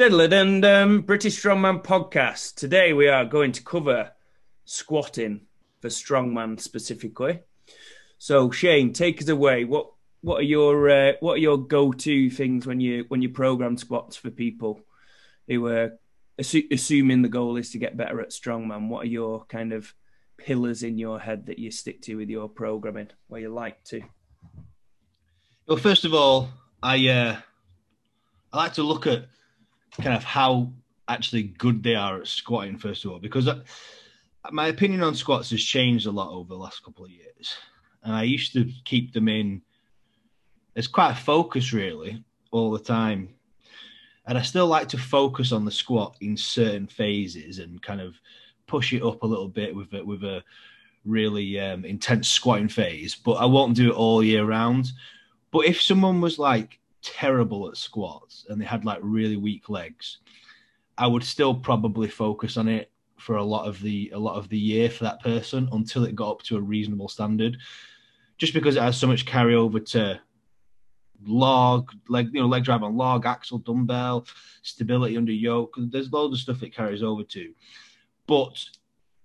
Um, British Strongman podcast. Today we are going to cover squatting for strongman specifically. So Shane, take us away. What what are your uh, what are your go to things when you when you program squats for people who are assu- assuming the goal is to get better at strongman? What are your kind of pillars in your head that you stick to with your programming, where you like to? Well, first of all, I uh, I like to look at kind of how actually good they are at squatting first of all, because I, my opinion on squats has changed a lot over the last couple of years, and I used to keep them in as quite a focus really all the time, and I still like to focus on the squat in certain phases and kind of push it up a little bit with a, with a really um, intense squatting phase, but I won't do it all year round. But if someone was like terrible at squats and they had like really weak legs, I would still probably focus on it for a lot of the a lot of the year for that person until it got up to a reasonable standard. Just because it has so much carryover to log, leg, you know, leg drive on log, axle, dumbbell, stability under yoke. There's loads of stuff it carries over to. But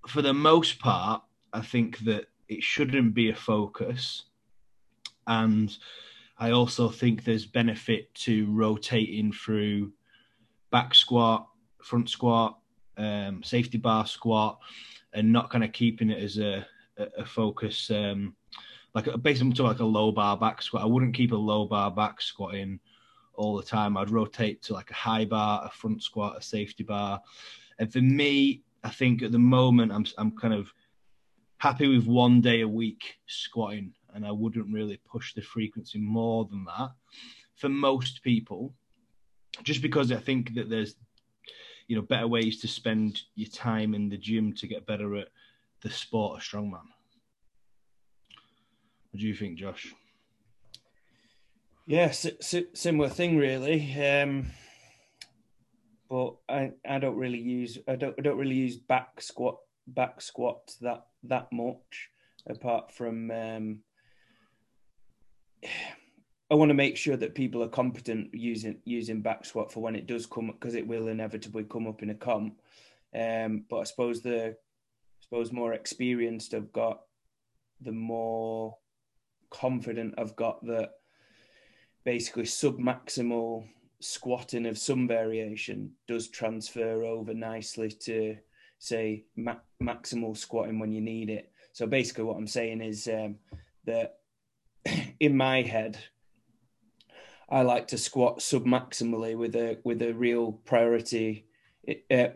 for the most part, I think that it shouldn't be a focus. And I also think there's benefit to rotating through back squat, front squat, um, safety bar squat, and not kind of keeping it as a, a, focus. Um, like basically to like a low bar back squat. I wouldn't keep a low bar back squat in all the time. I'd rotate to like a high bar, a front squat, a safety bar. And for me, I think at the moment I'm I'm kind of happy with one day a week squatting and I wouldn't really push the frequency more than that for most people, just because I think that there's you know better ways to spend your time in the gym to get better at the sport of strongman. What do you think, Josh? Yeah, similar thing really. Um, but I, I don't really use I don't I don't really use back squat back squats that that much apart from um, I want to make sure that people are competent using using back squat for when it does come because it will inevitably come up in a comp. Um, but I suppose the I suppose more experienced I've got, the more confident I've got that basically sub maximal squatting of some variation does transfer over nicely to say ma- maximal squatting when you need it. So basically, what I'm saying is um, that in my head, I like to squat submaximally with a with a real priority, uh,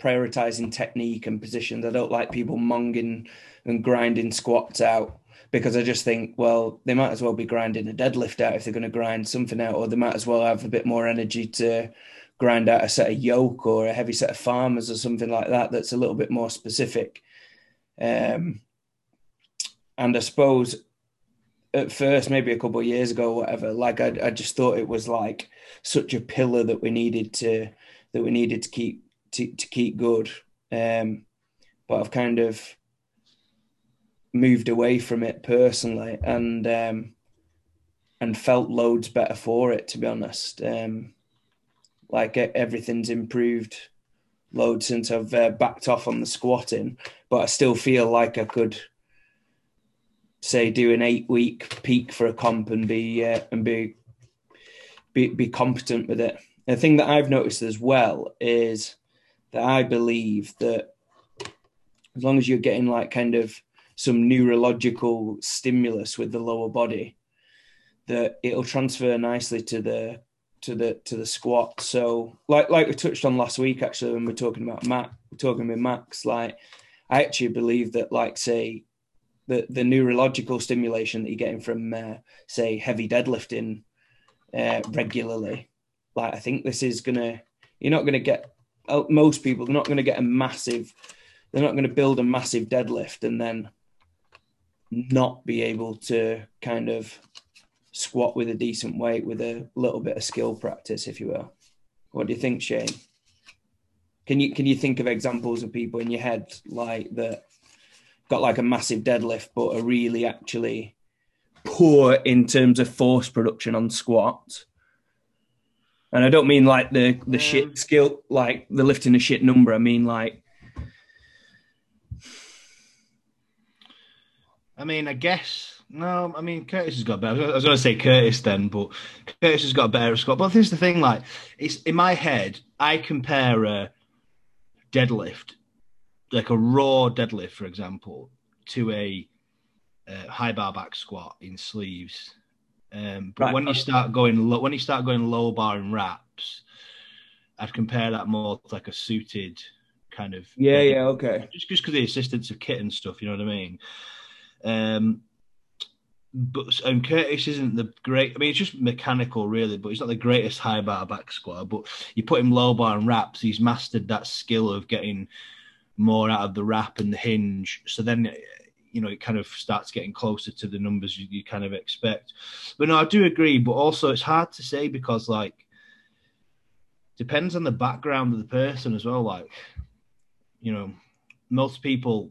prioritizing technique and positions. I don't like people monging and grinding squats out because I just think, well, they might as well be grinding a deadlift out if they're going to grind something out, or they might as well have a bit more energy to grind out a set of yoke or a heavy set of farmers or something like that that's a little bit more specific. Um, and I suppose at first, maybe a couple of years ago, whatever, like I, I just thought it was like such a pillar that we needed to that we needed to keep to, to keep good. Um, but I've kind of moved away from it personally and um, and felt loads better for it to be honest. Um, like everything's improved loads since I've uh, backed off on the squatting, but I still feel like I could say do an eight week peak for a comp and be uh, and be, be be competent with it. The thing that I've noticed as well is that I believe that as long as you're getting like kind of some neurological stimulus with the lower body, that it'll transfer nicely to the to the to the squat. So like like we touched on last week actually when we are talking about Matt, we're talking with Max, like I actually believe that like say the the neurological stimulation that you're getting from uh, say heavy deadlifting uh, regularly like i think this is gonna you're not gonna get uh, most people they're not gonna get a massive they're not gonna build a massive deadlift and then not be able to kind of squat with a decent weight with a little bit of skill practice if you will. What do you think shane? Can you can you think of examples of people in your head like that got like a massive deadlift, but are really actually poor in terms of force production on squat. And I don't mean like the the shit skill, like the lifting a shit number. I mean like I mean, I guess no. I mean, Curtis has got better. I was going to say Curtis then, but Curtis has got better squat. But here's the thing: like, it's in my head, I compare a deadlift, like a raw deadlift, for example, to a, a high bar back squat in sleeves. Um, but right. when you start going low, when you start going low bar and wraps, I'd compare that more to like a suited kind of yeah, yeah, okay. Just because the assistance of kit and stuff, you know what I mean. Um, but and Curtis isn't the great. I mean, it's just mechanical, really. But he's not the greatest high bar back squat. But you put him low bar and wraps, he's mastered that skill of getting more out of the wrap and the hinge. So then, you know, it kind of starts getting closer to the numbers you, you kind of expect. But no, I do agree. But also, it's hard to say because, like, depends on the background of the person as well. Like, you know, most people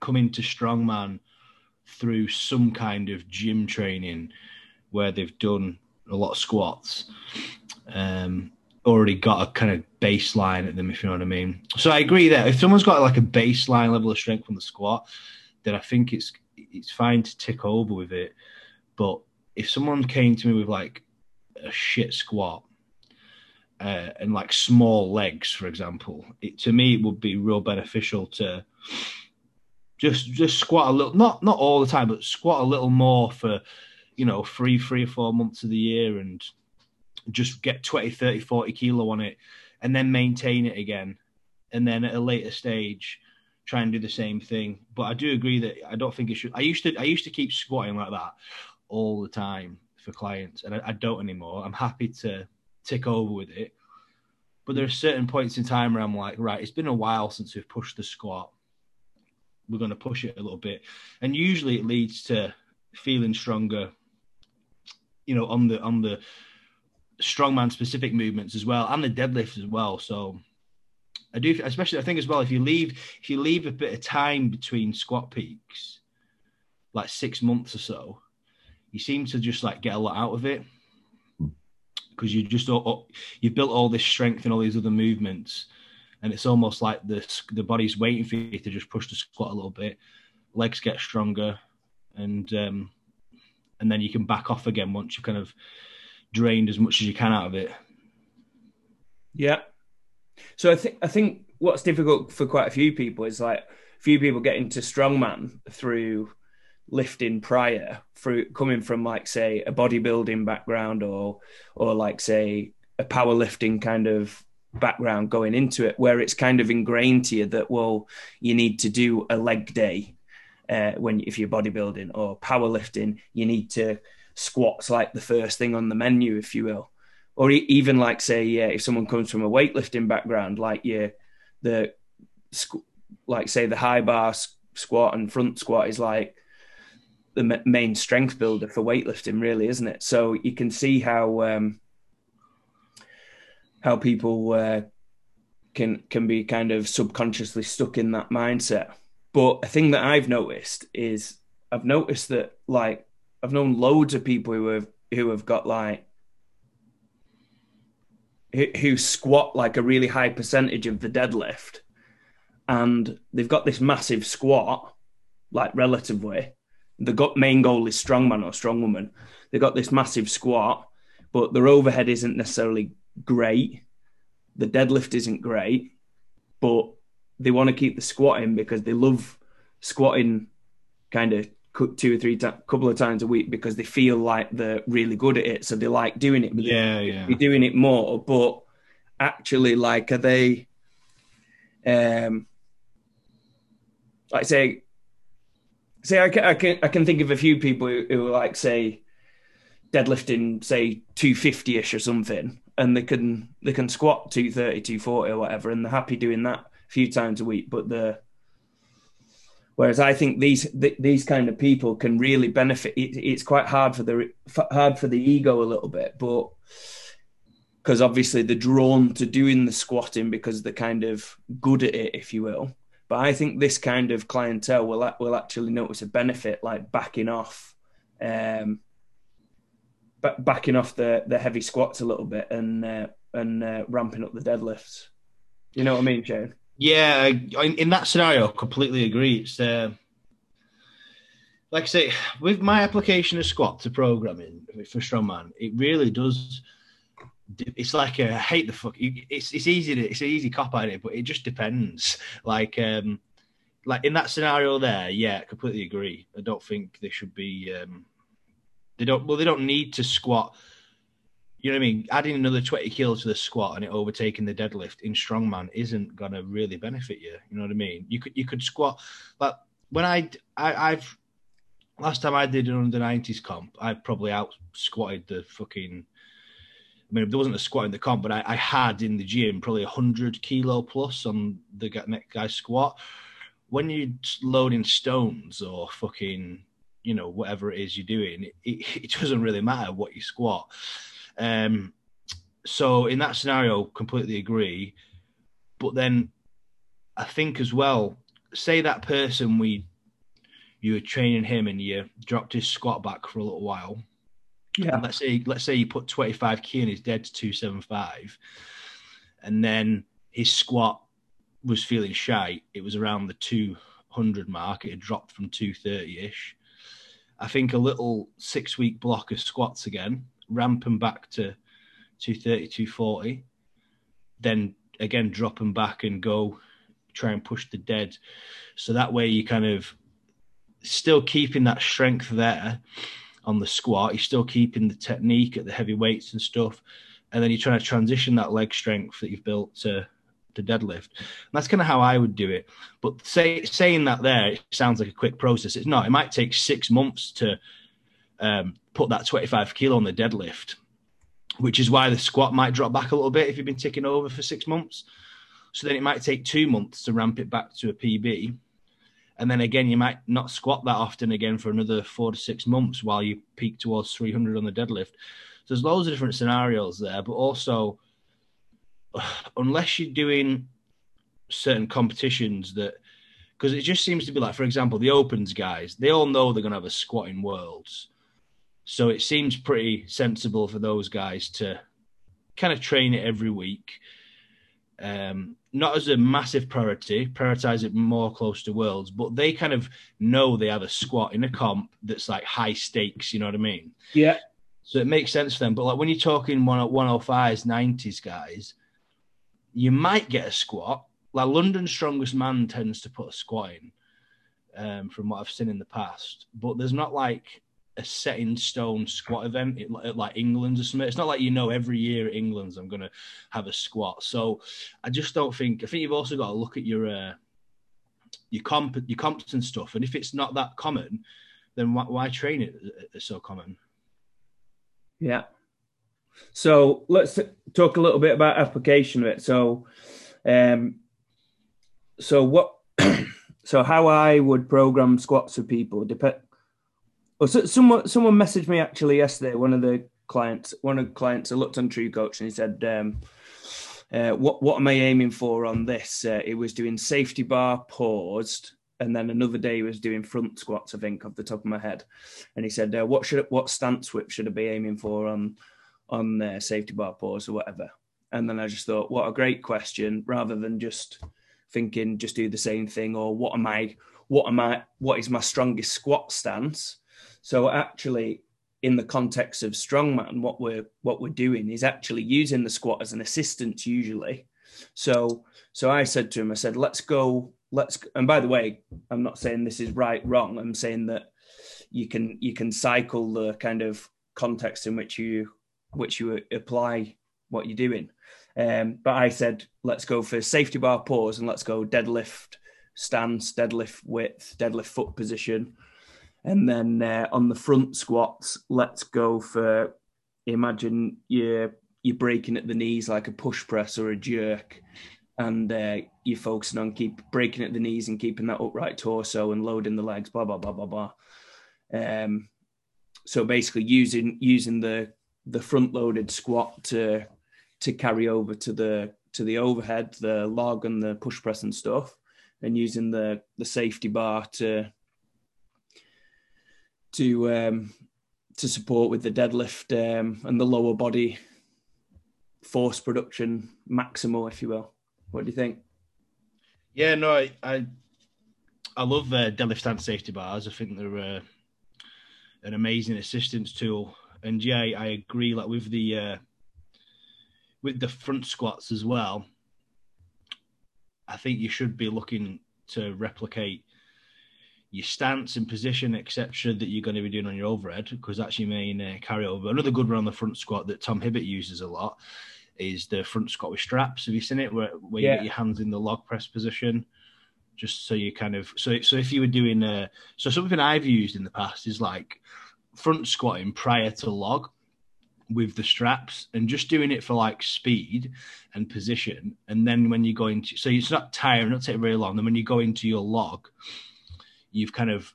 come into strongman through some kind of gym training where they've done a lot of squats, um, already got a kind of baseline at them, if you know what I mean. So I agree that if someone's got like a baseline level of strength from the squat, then I think it's it's fine to tick over with it. But if someone came to me with like a shit squat uh, and like small legs, for example, it, to me it would be real beneficial to just just squat a little not not all the time but squat a little more for you know three three or four months of the year and just get 20 30 40 kilo on it and then maintain it again and then at a later stage try and do the same thing. But i do agree that i don't think it should i used to i used to keep squatting like that all the time for clients and i, I don't anymore. I'm happy to tick over with it. But there are certain points in time where i'm like right it's been a while since we've pushed the squat. We're going to push it a little bit, and usually it leads to feeling stronger. You know, on the on the strongman specific movements as well, and the deadlift as well. So I do, especially I think as well. If you leave if you leave a bit of time between squat peaks, like six months or so, you seem to just like get a lot out of it because you just you've built all this strength and all these other movements and it's almost like the the body's waiting for you to just push the squat a little bit. Legs get stronger, and um, and then you can back off again once you've kind of drained as much as you can out of it. Yeah. So I think I think what's difficult for quite a few people is like few people get into strongman through lifting prior through coming from like say a bodybuilding background or or like say a powerlifting kind of background going into it where it's kind of ingrained to you that well you need to do a leg day uh, when if you're bodybuilding or powerlifting you need to squats like the first thing on the menu if you will or even like say yeah if someone comes from a weightlifting background like yeah the like say the high bar squat and front squat is like the main strength builder for weightlifting really isn't it so you can see how um how people uh, can can be kind of subconsciously stuck in that mindset. But a thing that I've noticed is I've noticed that like I've known loads of people who have who have got like who squat like a really high percentage of the deadlift and they've got this massive squat like relatively the main goal is strongman or strongwoman they've got this massive squat but their overhead isn't necessarily great. The deadlift isn't great, but they want to keep the squatting because they love squatting kind of two or three times, couple of times a week because they feel like they're really good at it. So they like doing it. yeah, yeah. They're doing it more, but actually, like, are they, um, like say, say I can, I can, I can think of a few people who, who like say deadlifting, say 250 ish or something and they can they can squat 230 240 or whatever and they're happy doing that a few times a week but the whereas i think these these kind of people can really benefit it, it's quite hard for the hard for the ego a little bit but because obviously they're drawn to doing the squatting because they're kind of good at it if you will but i think this kind of clientele will will actually notice a benefit like backing off um, backing off the the heavy squats a little bit and uh, and uh, ramping up the deadlifts. You know what I mean, Shane? Yeah, in, in that scenario, I completely agree. It's uh, like I say, with my application of squat to programming for strongman, it really does. It's like I hate the fuck. It's it's easy to it's an easy cop out it, but it just depends. Like um, like in that scenario there, yeah, I completely agree. I don't think they should be. Um, they don't. Well, they don't need to squat. You know what I mean? Adding another twenty kilos to the squat and it overtaking the deadlift in strongman isn't gonna really benefit you. You know what I mean? You could you could squat, but when I, I I've last time I did an under nineties comp, I probably out squatted the fucking. I mean, there wasn't a squat in the comp, but I, I had in the gym probably hundred kilo plus on the next guy squat. When you're loading stones or fucking you know whatever it is you're doing it, it doesn't really matter what you squat um so in that scenario completely agree. But then i think as well say that person we you were training him and you dropped his squat back for a little while. Yeah. And let's say let's say you put 25 key in his dead to 275 and then his squat was feeling shy it was around the 200 mark. It had dropped from 230ish I think a little six week block of squats again, ramping back to 230, 240, then again drop them back and go try and push the dead. So that way you kind of still keeping that strength there on the squat, you're still keeping the technique at the heavy weights and stuff. And then you're trying to transition that leg strength that you've built to to deadlift. And that's kind of how I would do it. But say, saying that there, it sounds like a quick process. It's not. It might take six months to um, put that 25 kilo on the deadlift, which is why the squat might drop back a little bit if you've been ticking over for six months. So then it might take two months to ramp it back to a PB. And then again, you might not squat that often again for another four to six months while you peak towards 300 on the deadlift. So there's loads of different scenarios there, but also unless you're doing certain competitions that because it just seems to be like, for example, the opens guys, they all know they're going to have a squatting worlds. So it seems pretty sensible for those guys to kind of train it every week. Um, not as a massive priority, prioritize it more close to worlds, but they kind of know they have a squat in a comp that's like high stakes, you know what I mean? Yeah. So it makes sense for them. But like when you're talking 105s, 90s guys, you might get a squat. Like London's strongest man tends to put a squat in, um, from what I've seen in the past. But there's not like a set in stone squat event at like England's or something. It's not like you know every year at England's I'm going to have a squat. So I just don't think. I think you've also got to look at your uh, your comp your comps and stuff. And if it's not that common, then why, why train it it's so common? Yeah, so let's talk a little bit about application of it. So, um, so what? so how I would program squats for people depend. Well, so, someone someone messaged me actually yesterday. One of the clients, one of the clients, I looked on TrueCoach and he said, um, uh, "What what am I aiming for on this?" Uh, it was doing safety bar paused, and then another day he was doing front squats. I think off the top of my head, and he said, uh, "What should what stance whip should I be aiming for on?" on their safety bar pause or whatever. And then I just thought, what a great question, rather than just thinking just do the same thing or what am I what am I what is my strongest squat stance? So actually in the context of strongman, what we're what we're doing is actually using the squat as an assistant usually. So so I said to him, I said, let's go, let's and by the way, I'm not saying this is right, wrong. I'm saying that you can you can cycle the kind of context in which you which you apply what you're doing. Um, but I said, let's go for safety bar pause and let's go deadlift stance, deadlift width, deadlift foot position. And then uh, on the front squats, let's go for imagine you're you're breaking at the knees like a push press or a jerk, and uh, you're focusing on keep breaking at the knees and keeping that upright torso and loading the legs, blah blah blah blah blah. Um, so basically, using using the the front loaded squat to to carry over to the to the overhead, the log and the push press and stuff, and using the the safety bar to to um, to support with the deadlift um, and the lower body force production maximal, if you will. What do you think? Yeah, no, I I, I love uh, deadlift stand safety bars. I think they're uh, an amazing assistance tool. And yeah, I, I agree. Like with the uh, with the front squats as well. I think you should be looking to replicate your stance and position, etc., that you're going to be doing on your overhead, because that's your main uh, carryover. Another good one on the front squat that Tom Hibbett uses a lot is the front squat with straps. Have you seen it where, where yeah. you get your hands in the log press position? Just so you kind of so so if you were doing uh so something I've used in the past is like front squatting prior to log with the straps and just doing it for like speed and position. And then when you go into so it's not tiring, not take very long. Then when you go into your log, you've kind of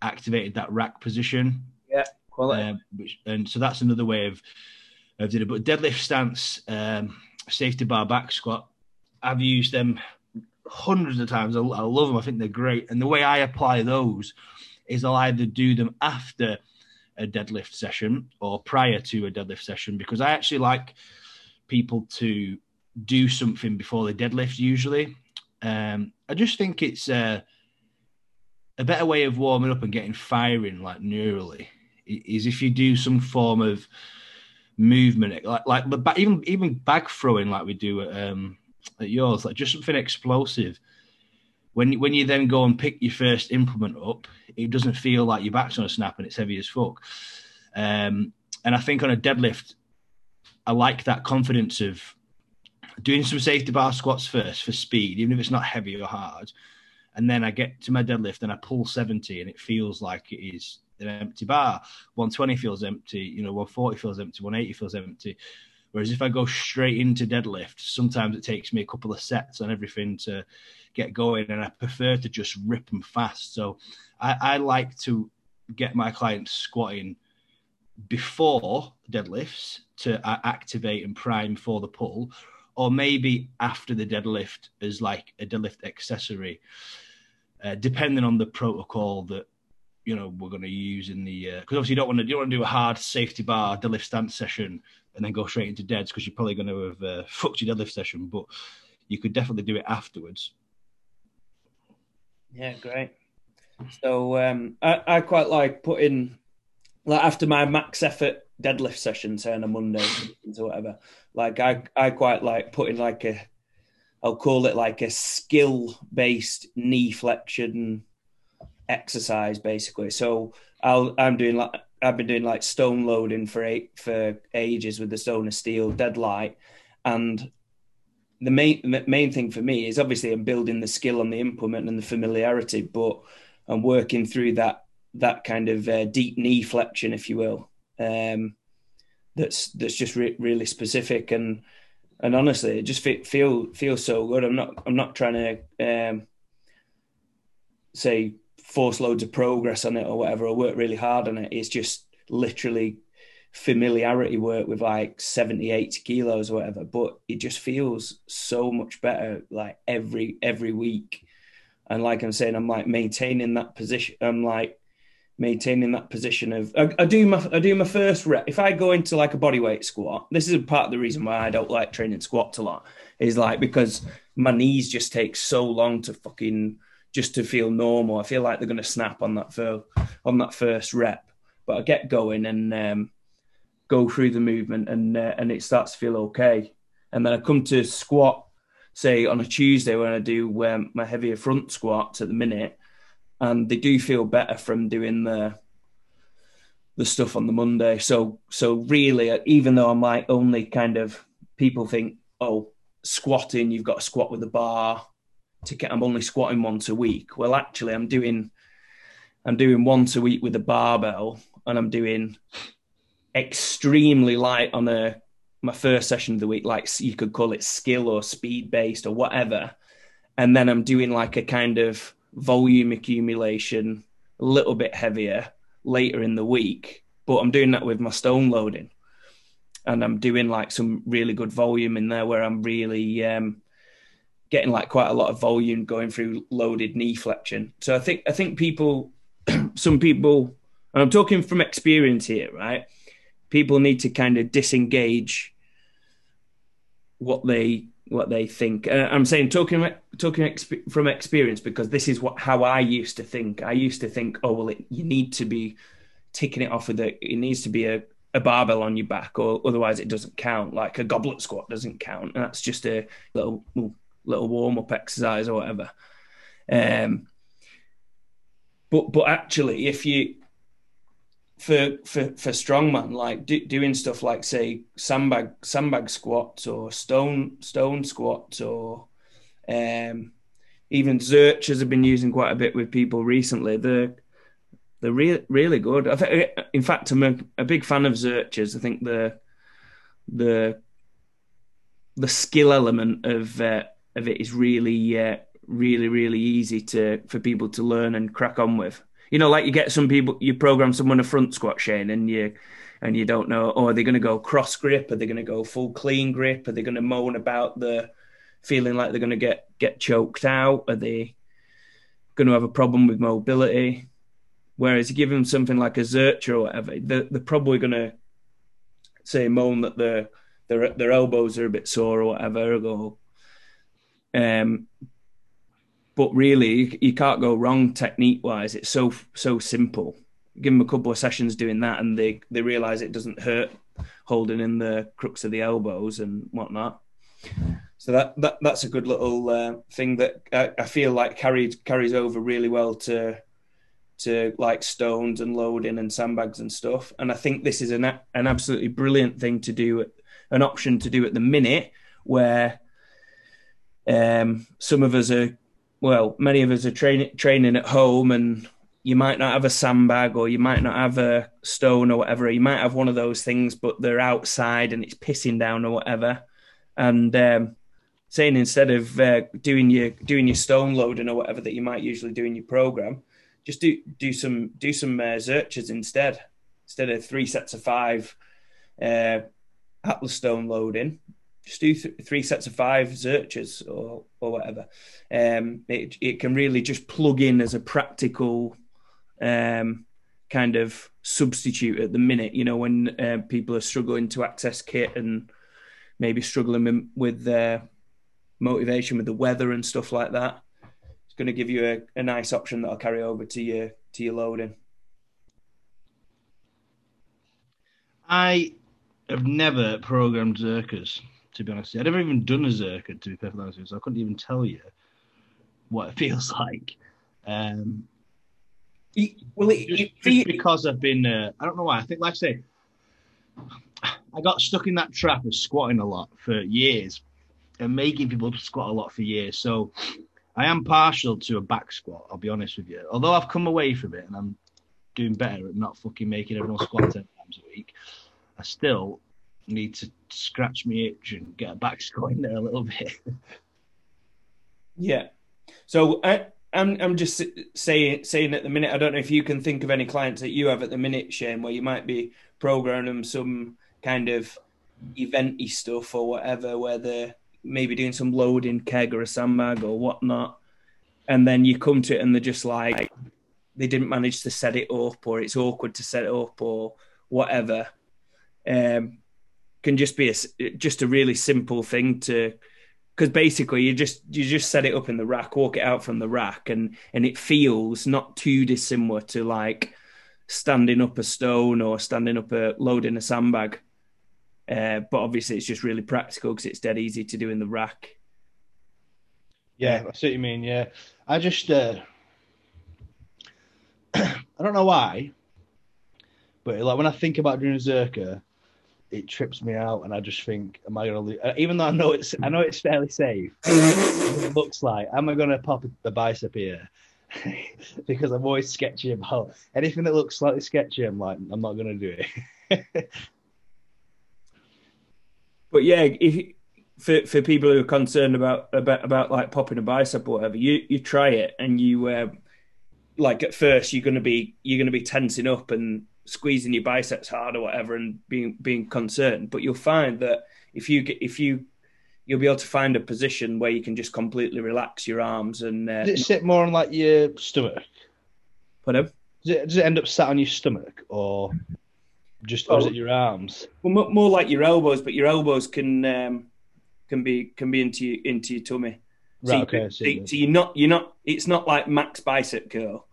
activated that rack position. Yeah, quality. Um, which, and so that's another way of of doing it. But deadlift stance, um, safety bar back squat, I've used them hundreds of times. I, I love them. I think they're great. And the way I apply those is I'll either do them after a deadlift session or prior to a deadlift session because I actually like people to do something before they deadlift usually. Um, I just think it's uh, a better way of warming up and getting firing like neurally is if you do some form of movement like like but even even bag throwing like we do at, um, at yours like just something explosive. When when you then go and pick your first implement up it doesn't feel like your back's on a snap and it's heavy as fuck. Um, and I think on a deadlift I like that confidence of doing some safety bar squats first for speed even if it's not heavy or hard and then I get to my deadlift and I pull 70 and it feels like it is an empty bar. 120 feels empty, you know, 140 feels empty, 180 feels empty. Whereas if I go straight into deadlift, sometimes it takes me a couple of sets and everything to get going, and I prefer to just rip them fast. So I, I like to get my clients squatting before deadlifts to activate and prime for the pull, or maybe after the deadlift as like a deadlift accessory uh, depending on the protocol that you know we're going to use in the because uh, obviously you don't want to you want to do a hard safety bar deadlift stance session and then go straight into deads because you're probably going to have uh, fucked your deadlift session, but you could definitely do it afterwards. Yeah, great. So um, I, I quite like putting like after my max effort deadlift session, say on a Monday or whatever. Like I I quite like putting like a I'll call it like a skill based knee flexion exercise basically. So I'll I'm doing like I've been doing like stone loading for eight for ages with the stone of steel dead light, and the main the main thing for me is obviously I'm building the skill on the implement and the familiarity, but I'm working through that that kind of uh, deep knee flexion, if you will. Um, that's that's just re- really specific. And and honestly, it just feel feels so good. I'm not I'm not trying to um, say force loads of progress on it or whatever, I work really hard on it. It's just literally familiarity work with like 70 80 kilos or whatever. But it just feels so much better like every every week. And like i'm saying i'm like maintaining that position. I'm like maintaining that position of I, I, do my I do my first rep. If I go into like a body weight squat, this is a part of the reason why I don't like training squats a lot. Is like because my knees just take so long to fucking just to feel normal. I feel like they're gonna snap on that for on that first rep. But I get going and um, go through the movement and uh, and it starts to feel okay. And then I come to squat, say on a Tuesday when I do um, my heavier front squats at the minute and they do feel better from doing the the stuff on the Monday. So so really, uh, even though I'm like only kind of people think, oh, squatting, you've got to squat with a bar. To get, I'm only squatting once a week. Well, actually, I'm doing I'm doing once a week with a barbell, and I'm doing extremely light on a my first session of the week, like you could call it skill or speed based or whatever. And then I'm doing like a kind of volume accumulation a little bit heavier later in the week. But I'm doing that with my stone loading. And I'm doing like some really good volume in there where I'm really um, getting like quite a lot of volume going through loaded knee flexion. So I think I think people some people and I'm talking from experience here, right? People need to kind of disengage what they what they think. Uh, I'm saying talking talking exp- from experience because this is what how I used to think. I used to think, oh well, it, you need to be ticking it off with a it needs to be a, a barbell on your back, or otherwise it doesn't count. Like a goblet squat doesn't count, and that's just a little little warm up exercise or whatever. Um, but but actually, if you for for for strongman like do, doing stuff like say sandbag sandbag squats or stone stone squats or um, even zerchers have been using quite a bit with people recently. They're they're really really good. I think in fact i'm a, a big fan of zerchers. i think the the the skill element of uh, of it is really uh, really really easy to for people to learn and crack on with you know, like you get some people, you program someone a front squat, Shane, and you and you don't know, oh, are they going to go cross grip? Are they going to go full clean grip? Are they going to moan about the feeling like they're going to get get choked out? Are they going to have a problem with mobility? Whereas you give them something like a Zercher or whatever, they're, they're probably going to say moan that their their their elbows are a bit sore or whatever. Or, um, but really you can't go wrong technique wise it's so so simple. Give them a couple of sessions doing that and they they realize it doesn't hurt holding in the crooks of the elbows and whatnot. So that, that that's a good little uh, thing that I, I, feel like carried carries over really well to to like stones and loading and sandbags and stuff. And i think this is an an absolutely brilliant thing to do an option to do at the minute where um, some of us are well, many of us are training training at home, and you might not have a sandbag, or you might not have a stone, or whatever. You might have one of those things, but they're outside and it's pissing down, or whatever. And um, saying instead of uh, doing your doing your stone loading or whatever that you might usually do in your program, just do do some do some uh, zerchers instead. Instead of three sets of five uh, Atlas stone loading, just do th- three sets of five zerchers or or whatever. Um, it it can really just plug in as a practical um, kind of substitute at the minute. You know, when uh, people are struggling to access kit and maybe struggling with their motivation with the weather and stuff like that. It's going to give you a, a nice option that'll carry over to your to your loading. I have never programmed Zerchers to be honest. I've never even done a Zercher, to be perfectly honest with you, so I couldn't even tell you what it feels like. Um, well, it, just, it, just because I've been, uh, I don't know why. I think, like I say, I got stuck in that trap of squatting a lot for years and making people squat a lot for years. So I am partial to a back squat, I'll be honest with you. Although I've come away from it and I'm doing better at not fucking making everyone squat 10 times a week, I still need to scratch my itch and get a back in there a little bit. yeah. So I, I'm I'm just saying saying at the minute. I don't know if you can think of any clients that you have at the minute, Shane, where you might be programming them some kind of eventy stuff or whatever, where they're maybe doing some loading keg or a sandbag or whatnot, and then you come to it and they're just like they didn't manage to set it up, or it's awkward to set it up, or whatever. Um, can just be a just a really simple thing to because basically you just you just set it up in the rack, walk it out from the rack, and and it feels not too dissimilar to like standing up a stone or standing up a loading a sandbag. Uh, but obviously, it's just really practical because it's dead easy to do in the rack. Yeah, I see what you mean. Yeah, I just uh, I don't know why, but like when I think about doing a Zercher, it trips me out, and I just think, am I going to lose? Uh, even though I know it's, I know it's fairly safe. it looks like, am I going to pop the bicep here? because I'm always sketchy about anything that looks slightly sketchy. I'm like, I'm not going to do it. but yeah, if for for people who are concerned about about about like popping a bicep or whatever, you you try it and you. Uh, like at first you're going to be you're going to be tensing up and squeezing your biceps hard or whatever and being being concerned. But you'll find that if you get if you you'll be able to find a position where you can just completely relax your arms and uh, Does it sit more on like your stomach. Put him. Does it, does it end up sat on your stomach or just or is it your arms? Well, more like your elbows, but your elbows can um, can be can be into your, into your tummy. So, Right, okay, you, see. so you're not you're not. It's not like max bicep curl.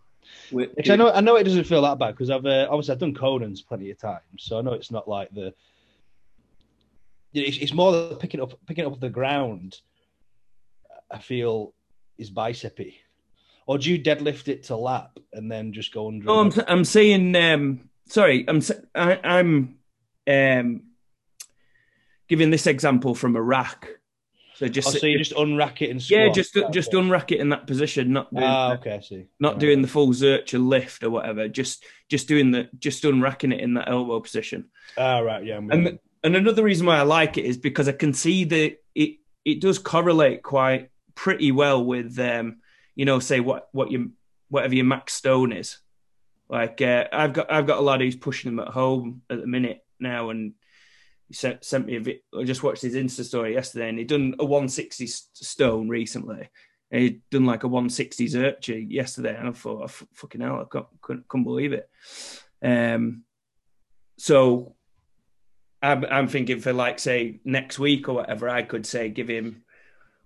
With- Which I know, I know it doesn't feel that bad because I've uh, obviously I've done Conan's plenty of times, so I know it's not like the. It's, it's more the picking up, picking up the ground. I feel is bicepy, or do you deadlift it to lap and then just go under? No, I'm I'm saying um, sorry. I'm I, am um, giving this example from a rack. So just Oh, so you just unrack it and squat. yeah, just just okay. unrack it in that position, not doing Ah, okay, I see. not Right. doing the full zercher lift or whatever. Just just doing the just unracking it in that elbow position. Ah, right, yeah. And and another reason why I like it is because I can see that it it does correlate quite pretty well with um you know say what what your whatever your max stone is. Like uh, I've got I've got a lad who's pushing them at home at the minute now, and he sent sent me a vid- I just watched his Insta story yesterday, and he'd done a 160 stone recently. And he'd done like a 160 Zercher yesterday, and I thought, oh, f- fucking hell, I can't, couldn't, couldn't believe it. Um, so I'm, I'm thinking for like say next week or whatever, I could say give him.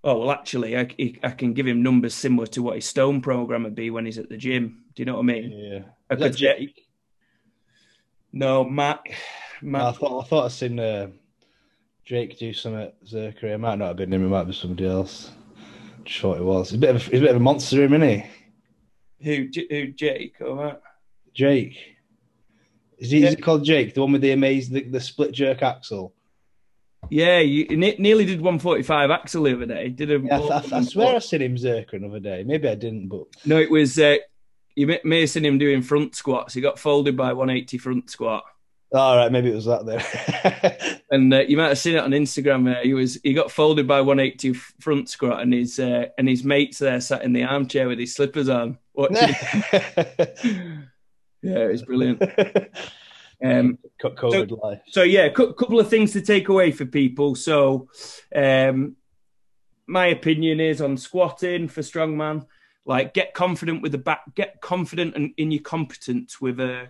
Oh well, actually, I, he- I can give him numbers similar to what his stone program would be when he's at the gym. Do you know what I mean? yeah. I could Jake? No, Matt. I thought I thought I seen uh, Jake do some at Zercher. It might not have been him. It might be somebody else. Just thought it was. He's a bit of he's a bit of a monster, him, isn't he? Who? J- Who? Jake or Matt? Jake. Is he, is he called Jake? The one with the amazing the, the split jerk axle. Yeah, you ne- nearly did 145 axle the other day. Did a Yeah, I, I, I swear I seen him Zercher another day. Maybe I didn't, but No, it was. Uh, you may, may have seen him doing front squats. He got folded by 180 front squat, all right, maybe it was that there. and uh, you might have seen it on Instagram. Uh, he was he got folded by 180 front squat, and his uh, and his mates there sat in the armchair with his slippers on. Watching. yeah, it was brilliant. Um, COVID life. so yeah, a couple of things to take away for people. So, um, my opinion is on squatting for strongman. Like, get confident with the back. Get confident in, in your competence with a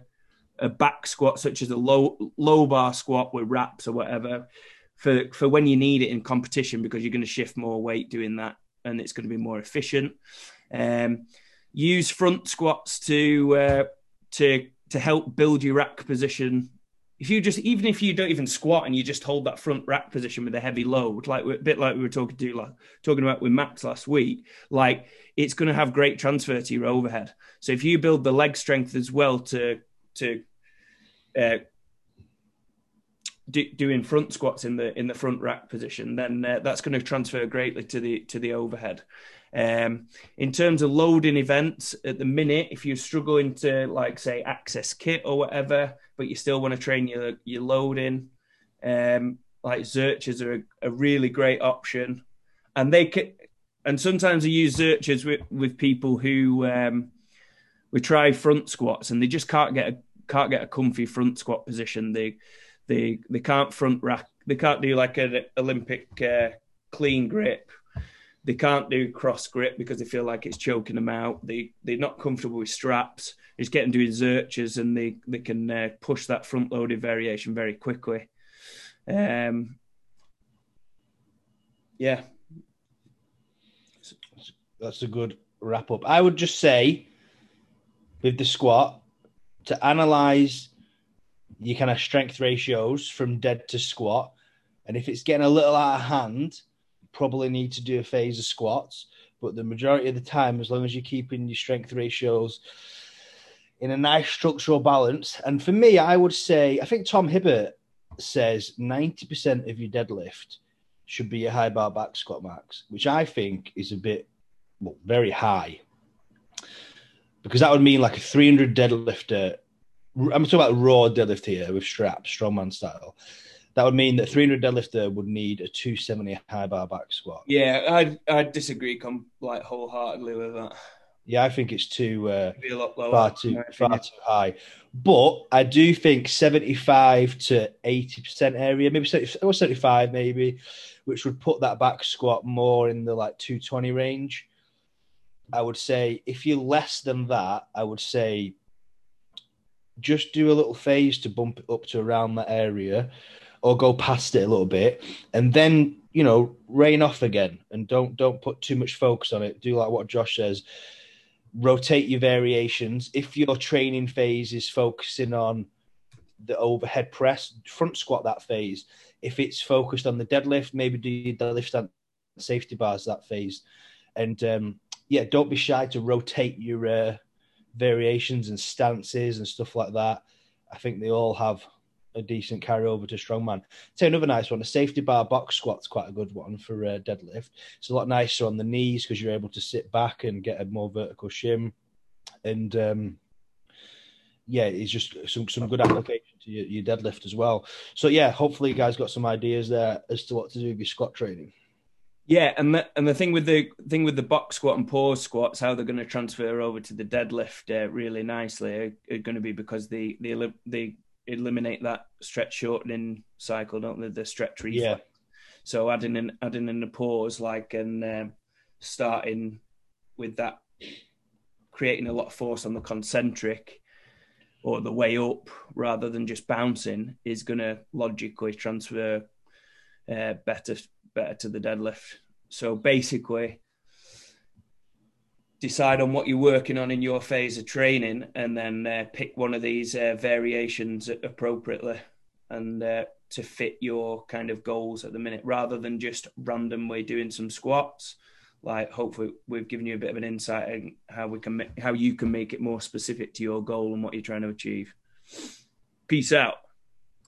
a back squat, such as a low low bar squat with wraps or whatever, for for when you need it in competition, because you're going to shift more weight doing that, and it's going to be more efficient. Um, use front squats to uh, to to help build your rack position if you just even if you don't even squat and you just hold that front rack position with a heavy load, like a bit like we were talking to like, talking about with Max last week, like it's going to have great transfer to your overhead. So if you build the leg strength as well to to uh, do, doing front squats in the in the front rack position, then uh, that's going to transfer greatly to the to the overhead. Um, in terms of loading events, at the minute, if you're struggling to like say access kit or whatever, but you still want to train your your loading, um, like Zerchers are a, a really great option, and they can. And sometimes I use Zerchers with with people who um, we try front squats and they just can't get a can't get a comfy front squat position. They they they can't front rack. They can't do like an Olympic uh, clean grip. They can't do cross grip because they feel like it's choking them out. They they're not comfortable with straps. It's getting doing zerchers and they they can uh, push that front loaded variation very quickly. Um, yeah, That's a good wrap up. I would just say with the squat to analyze your kind of strength ratios from dead to squat. And if it's getting a little out of hand, probably need to do a phase of squats. But the majority of the time, as long as you're keeping your strength ratios in a nice structural balance, and for me, I would say, I think Tom Hibbert says 90% of your deadlift should be a high bar back squat max, which I think is a bit, well, very high. Because that would mean like a 300 deadlifter. I'm talking about raw deadlift here with straps, strongman style. That would mean that 300 deadlifter would need a 270 high bar back squat. yeah. I I disagree com- like wholeheartedly with that. Yeah, I think it's too uh, be a lot lower. far too far too high. But I do think 75 to 80 percent area, maybe 70, or 75 maybe, which would put that back squat more in the like 220 range. I would say if you're less than that, I would say just do a little phase to bump it up to around that area or go past it a little bit and then you know rain off again and don't don't put too much focus on it. Do like what josh says rotate your variations. If your training phase is focusing on the overhead press front squat that phase. If it's focused on the deadlift maybe do the lift and safety bars that phase. And um, yeah don't be shy to rotate your uh, variations and stances and stuff like that i think they all have a decent carryover to strongman. Say another nice one: a safety bar box squat's quite a good one for uh, deadlift. It's a lot nicer on the knees because you're able to sit back and get a more vertical shim, and um, yeah, it's just some some good application to your, your deadlift as well. So yeah, hopefully you guys got some ideas there as to what to do with your squat training. Yeah, and the, and the thing with the thing with the box squat and pause squats, how they're going to transfer over to the deadlift uh, really nicely are, are, going to be because they the the eliminate that stretch shortening cycle, don't they? The stretch reflex. Yeah. So adding in adding in a pause, like and um, starting with that, creating a lot of force on the concentric or the way up rather than just bouncing is going to logically transfer uh, better better to the deadlift. So basically, decide on what you're working on in your phase of training and then uh, pick one of these uh, variations appropriately and uh, to fit your kind of goals at the minute rather than just randomly doing some squats. Like hopefully we've given you a bit of an insight in how we can make, how you can make it more specific to your goal and what you're trying to achieve. Peace out